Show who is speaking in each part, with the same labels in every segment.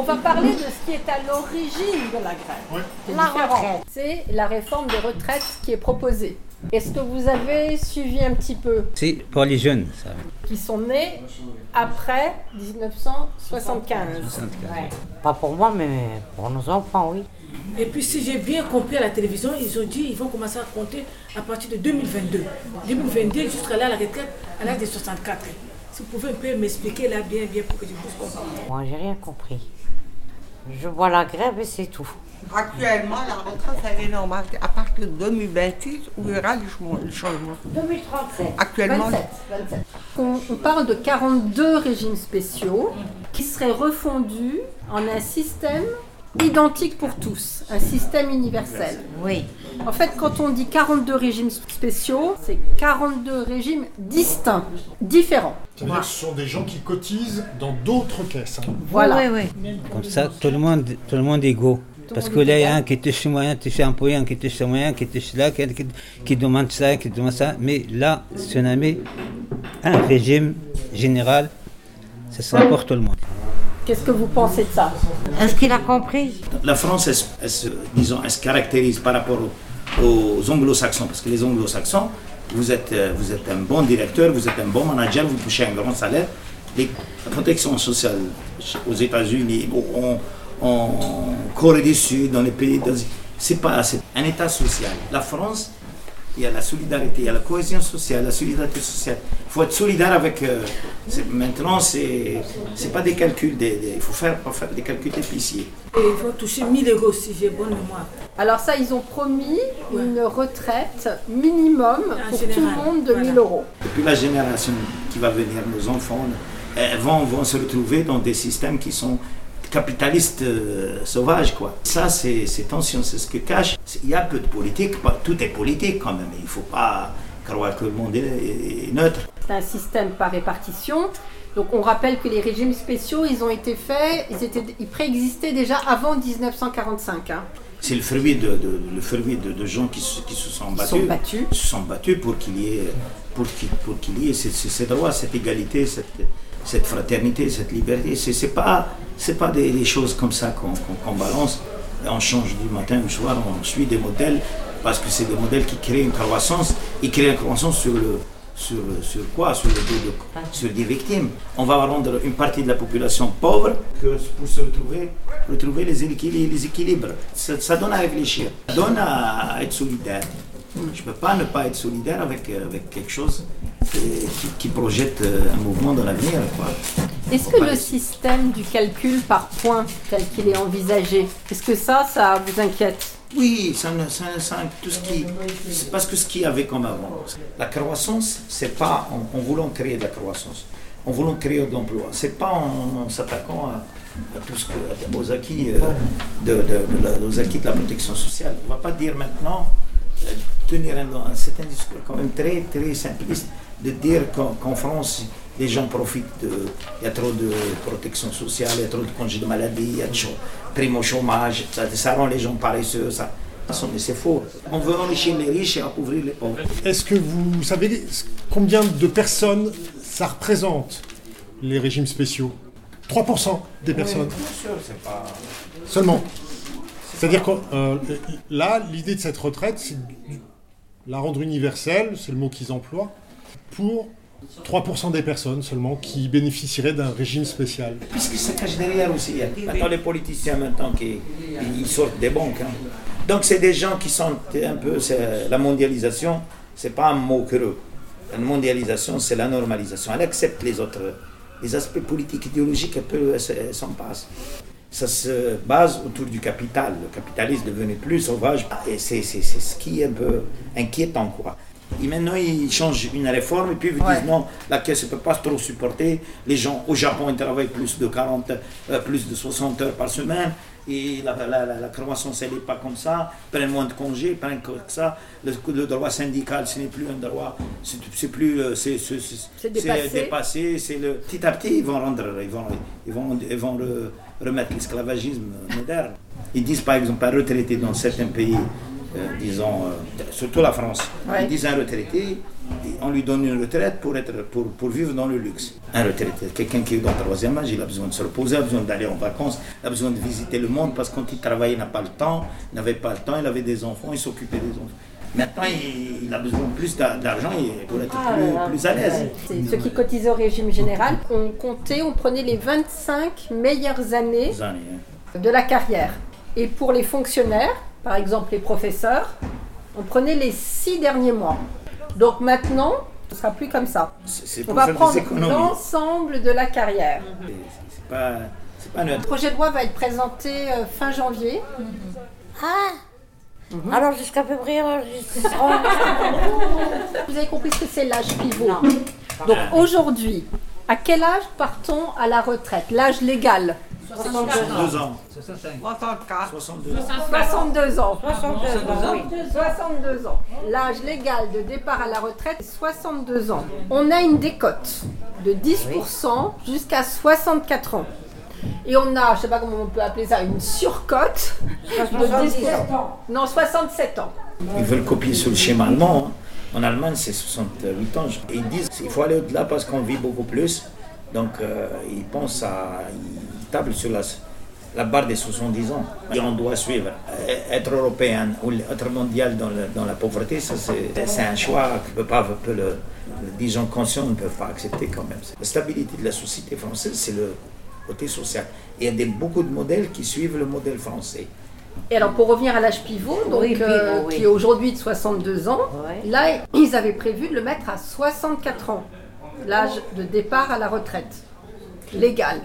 Speaker 1: on va parler de ce qui est à l'origine de la grève. C'est
Speaker 2: La retraite.
Speaker 1: C'est la réforme des retraites qui est proposée. Est-ce que vous avez suivi un petit peu
Speaker 3: C'est pour les jeunes, ça.
Speaker 1: qui sont nés après 1975 Ouais.
Speaker 2: Pas pour moi, mais pour nos enfants, oui.
Speaker 4: Et puis si j'ai bien compris à la télévision, ils ont dit qu'ils vont commencer à compter à partir de 2022. 2022 jusqu'à là, la retraite à l'âge de 64. Si vous pouvez un peu m'expliquer là bien, bien pour que je puisse comprendre.
Speaker 2: Moi, j'ai rien compris. Je vois la grève et c'est tout.
Speaker 5: Actuellement, la retraite, elle est normale. À partir de 2026, où il y aura le changement- le changement.
Speaker 2: 2037.
Speaker 5: Actuellement,
Speaker 1: 27, 27. On, on parle de 42 régimes spéciaux qui seraient refondus en un système identique pour tous, un système universel.
Speaker 2: Oui.
Speaker 1: En fait, quand on dit 42 régimes spéciaux, c'est 42 régimes distincts, différents.
Speaker 6: Ça veut dire que ce sont des gens qui cotisent dans d'autres caisses. hein.
Speaker 1: Voilà.
Speaker 2: Oui, oui.
Speaker 3: Comme ça, tout le monde, tout le monde est égaux. Parce que là, il y a un qui touche moyen, qui touche un peu, un qui touche moyen, qui touche là, qui, qui, qui demande ça, qui demande ça. Mais là, si on a mis un régime général, ça sera pour tout le monde.
Speaker 1: Qu'est-ce que vous pensez de ça
Speaker 2: Est-ce qu'il a compris
Speaker 7: La France, elle, disons, elle se caractérise par rapport aux, aux anglo-saxons, parce que les anglo-saxons, vous êtes, euh, vous êtes un bon directeur, vous êtes un bon manager, vous touchez un grand salaire. Les, la protection sociale aux États-Unis, en, en Corée du Sud, dans les pays d'Asie, c'est pas c'est un État social. La France, il y a la solidarité, il y a la cohésion sociale, la solidarité sociale. Il faut être solidaire avec. euh, c'est- maintenant, c'est c'est pas des calculs, des, des- il faut faire, faire des calculs d'épicier.
Speaker 4: Et ils vont toucher 1000 euros si j'ai bonne mémoire.
Speaker 1: Alors ça, ils ont promis une retraite minimum
Speaker 4: En
Speaker 1: pour tout le monde de
Speaker 4: voilà.
Speaker 1: 1000 euros.
Speaker 7: Et puis la génération qui va venir, nos enfants, elles vont, vont se retrouver dans des systèmes qui sont capitalistes euh, sauvages. Quoi. Ça, c'est tension, c'est ce que cache. Il y a peu de politique, tout est politique quand même. Il ne faut pas croire que le monde est, est neutre.
Speaker 1: C'est un système par répartition. Donc on rappelle que les régimes spéciaux, ils ont été faits, ils, étaient, ils préexistaient déjà avant 1945. hein.
Speaker 7: C'est le fruit de, de- le fruit de, de gens qui se, qui se sont battus.
Speaker 1: sont battus.
Speaker 7: se sont battus pour qu'il y ait, pour qu'il, pour qu'il y ait ces, ces- ces droits, cette égalité, cette, cette fraternité, cette liberté. C'est, c'est pas, pas des, choses comme ça qu'on, balance. On change du matin au soir, on suit des modèles parce que c'est des modèles qui créent une croissance. Ils créent une croissance sur le, sur, sur quoi? Sur des victimes. On va rendre une partie de la population pauvre pour se retrouver, retrouver les, équilibres. Les équilibres. Ça, donne à réfléchir, ça donne à, être solidaire. Je ne peux pas ne pas être solidaire avec, avec quelque chose qui, qui projette euh, un mouvement dans l'avenir.
Speaker 1: Est-ce que le système du calcul par points tel qu'il est envisagé, est-ce que ça, ça vous inquiète?
Speaker 7: Oui, ça, ne- ça, ça- tout ce qui, c'est parce que ce qu'il y avait comme avant. La croissance, c'est pas en, en voulant créer de la croissance, en voulant créer de l'emploi. C'est pas en, en s'attaquant à, à tout ce que, aux acquis, euh, de, de- de la, aux acquis de la protection sociale. On va pas dire maintenant euh, tenir un, un certain discours quand même très très simpliste de dire qu'en France les gens profitent de, il y a trop de protection sociale, il y a trop de congés de maladie, il y a de chau- prime au chômage, ça, ça rend les gens paresseux, ça. Mais c'est faux. On veut enrichir les riches et appauvrir les pauvres.
Speaker 6: Est-ce que vous savez combien de personnes ça représente, les régimes spéciaux? 3% des personnes seulement. C'est-à-dire que euh, là, l'idée de cette retraite, c'est de la rendre universelle, c'est le mot qu'ils emploient, pour 3% des personnes seulement qui bénéficieraient d'un régime spécial.
Speaker 7: Puisque ça cache derrière aussi. Maintenant, les politiciens, maintenant, qui, ils sortent des banques. hein. Donc, c'est des gens qui sont un peu. La mondialisation, c'est pas un mot creux. La mondialisation, c'est la normalisation. Elle accepte les autres. Les aspects politiques, idéologiques, elle, peut, elle s'en passe. Ça se base autour du capital. Le capitalisme est devenu plus sauvage. Et c'est c'est- c'est ce qui est un peu inquiétant, quoi. Et maintenant, ils changent une réforme et puis ils vous disent non, la caisse ne peut pas trop supporter. Les gens au Japon, ils travaillent plus de 40, euh, plus de 60 heures par semaine. Et la, la, la, la croissance, elle n'est pas comme ça. Prennent moins de congés, prennent que ça. Le, le droit syndical, ce n'est plus un droit. C'est plus. euh, C'est
Speaker 1: dépassé.
Speaker 7: dépassé. C'est le petit à petit, ils vont rendre, ils vont, ils vont, ils vont re- remettre l'esclavagisme moderne. Ils disent par exemple un retraité dans certains pays, disons, euh, surtout la France,
Speaker 1: Ouais.
Speaker 7: ils disent un retraité, on lui donne une retraite pour, être, pour, pour vivre dans le luxe. Un retraité, quelqu'un qui est dans le troisième âge, il a besoin de se reposer, il a besoin d'aller en vacances, il a besoin de visiter le monde parce que quand il travaillait, il n'a pas le temps, il n'avait pas le temps, il avait des enfants, il s'occupait des enfants. Maintenant, il, il a besoin de plus d'a- d'argent pour être
Speaker 1: Ah
Speaker 7: plus, plus à l'aise.
Speaker 1: Ceux qui cotisaient au régime général, on comptait, on prenait les 25 meilleures années,
Speaker 7: hein.
Speaker 1: de la carrière. Et pour les fonctionnaires, par exemple les professeurs, on prenait les six derniers mois. Donc maintenant, ce sera plus comme ça. On
Speaker 7: pour
Speaker 1: va prendre l'ensemble de la carrière.
Speaker 7: C'est- pas, pas.
Speaker 1: Le projet de loi va être présenté euh, fin janvier.
Speaker 2: Ah Alors jusqu'à février.
Speaker 1: Vous avez compris ce que c'est l'âge pivot.
Speaker 2: Non.
Speaker 1: Donc aujourd'hui, à quel âge partons à la retraite? L'âge légal
Speaker 7: 62 ans.
Speaker 5: 64.
Speaker 7: 62 ans.
Speaker 1: 62 ans.
Speaker 2: 62 ans, oui.
Speaker 1: 62 ans. L'âge légal de départ à la retraite est 62 ans. On a une décote de 10% jusqu'à 64 ans. Et on a, je sais pas comment on peut appeler ça, une surcote de 10%. Non, 67 ans.
Speaker 7: Ils veulent copier sur le schéma allemand. hein. En Allemagne, c'est 68 ans. Et ils disent qu'il faut aller au-delà parce qu'on vit beaucoup plus. Donc, euh, ils pensent à. Ils tablent sur la, la barre des 70 ans. Et on doit suivre. Euh, Être européen ou être mondial dans, le- dans la pauvreté, ça, c'est un choix que peut pas, que le, les gens conscients ne peuvent pas accepter quand même. La stabilité de la société française, c'est le côté social. Et il y a des, beaucoup de modèles qui suivent le modèle français.
Speaker 1: Et alors pour revenir à l'âge pivot, donc,
Speaker 2: Oui, pivot,
Speaker 1: euh,
Speaker 2: oui.
Speaker 1: qui est aujourd'hui de 62 ans, là ils avaient prévu de le mettre à 64 ans, l'âge de départ à la retraite, légal.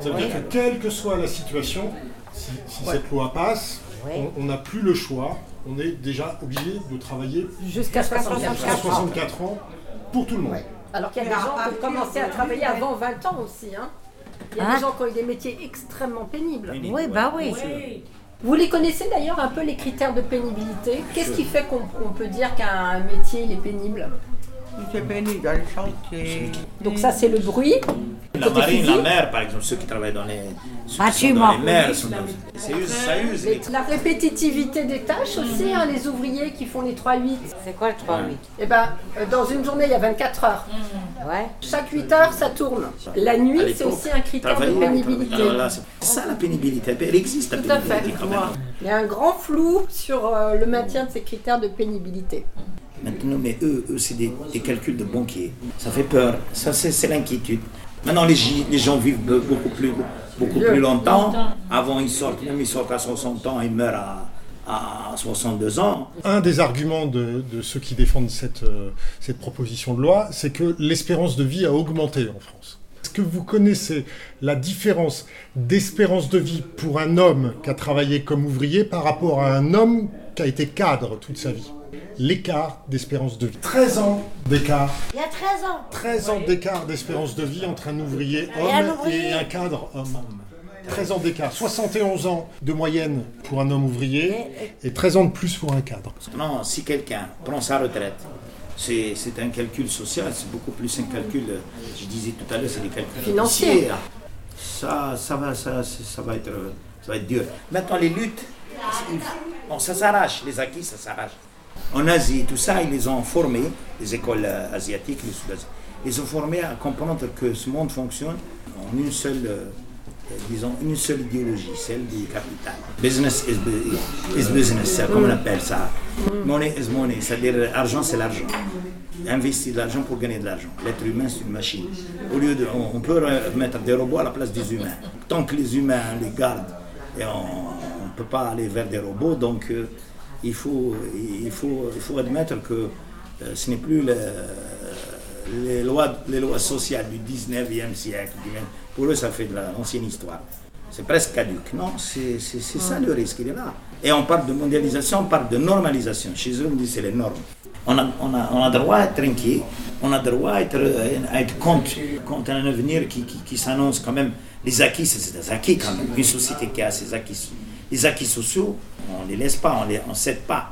Speaker 6: Ça veut dire que quelle que soit la situation, si, si cette loi passe,
Speaker 2: Ouais.
Speaker 6: on n'a plus le choix. On est déjà obligé de travailler
Speaker 1: Jusqu'à 64
Speaker 6: jusqu'à
Speaker 1: ans.
Speaker 6: 64 ans pour tout le monde.
Speaker 1: Alors qu'il y a des gens qui ont commencé à travailler
Speaker 5: 2020.
Speaker 1: avant 20 ans aussi. Hein. Il y a
Speaker 2: Hein
Speaker 1: des gens qui ont eu des métiers extrêmement pénibles.
Speaker 2: Oui, bah oui.
Speaker 4: Oui.
Speaker 1: Vous les connaissez d'ailleurs un peu les critères de pénibilité? Qu'est-ce qui fait qu'on on peut dire qu'un métier il est pénible?
Speaker 5: C'est dans le chantier.
Speaker 1: Donc ça c'est le bruit.
Speaker 7: La marine, la mer, par exemple, ceux qui travaillent dans les, qui dans les mers, sont dans- use- ça use. les-
Speaker 1: Les- la répétitivité des tâches aussi, hein, les ouvriers qui font les 3-8.
Speaker 2: C'est quoi le 3-8
Speaker 1: Eh ben, euh, dans une journée, il y a 24 heures.
Speaker 2: Ouais.
Speaker 1: Chaque 8 heures, ça tourne. La nuit, c'est aussi un critère de pénibilité.
Speaker 7: Là, c'est ça la pénibilité. Elle existe la
Speaker 1: Tout à fait.
Speaker 7: quand même.
Speaker 1: Il y a un grand flou sur euh, le maintien de ces critères de pénibilité.
Speaker 7: Maintenant, mais eux, eux c'est des, des calculs de banquiers. Ça fait peur. Ça, c'est l'inquiétude. Maintenant, les, gens vivent be- beaucoup plus, beaucoup plus longtemps. Avant, ils sortent, même ils sortent à 60 ans, ils meurent à, à 62 ans.
Speaker 6: Un des arguments de, de ceux qui défendent cette, euh, cette proposition de loi, c'est que l'espérance de vie a augmenté en France. Est-ce que vous connaissez la différence d'espérance de vie pour un homme qui a travaillé comme ouvrier par rapport à un homme qui a été cadre toute sa vie? L'écart d'espérance de vie. 13 ans d'écart.
Speaker 2: Il y a 13 ans.
Speaker 6: 13 ans d'écart d'espérance de vie entre un ouvrier homme
Speaker 2: un ouvrier.
Speaker 6: et un cadre homme. 13 ans d'écart, 71 ans de moyenne pour un homme ouvrier et 13 ans de plus pour un cadre.
Speaker 7: Non, si quelqu'un prend sa retraite, c'est un calcul social, c'est beaucoup plus un calcul, euh, je disais tout à l'heure, c'est des calculs
Speaker 1: Financier.
Speaker 7: financiers. Ça, ça, va, ça, ça, va être, euh, ça va être dur. Maintenant, les luttes, bon, ça s'arrache, les acquis, ça s'arrache. En Asie, tout ça, ils les ont formés, les écoles euh, asiatiques, les sud ils ont formés à comprendre que ce monde fonctionne en une seule, disons, une seule idéologie, celle du capital. Business is, bu- is business, euh, comme on appelle ça. Money is money, c'est-à-dire euh, argent, c'est l'argent. Investir de l'argent pour gagner de l'argent. L'être humain, c'est une machine. Au lieu de, on, on peut mettre des robots à la place des humains. Tant que les humains les gardent, et on ne peut pas aller vers des robots, donc euh, il, faut, il, faut, il faut admettre que euh, ce n'est plus le- les, lois, les lois sociales du 19e siècle. Pour eux, ça fait de la- l'ancienne histoire. C'est presque caduque. Non, c'est ça le risque, il est là. Et on parle de mondialisation, on parle de normalisation. Chez eux, on dit c'est les normes. On a, on, a, on a droit à être inquiet, on a droit à être, être contre, contre un avenir qui, qui, qui s'annonce quand même. Les acquis, c'est des acquis quand même. Une société qui a ses acquis, les acquis sociaux, on ne les laisse pas, on ne cède pas.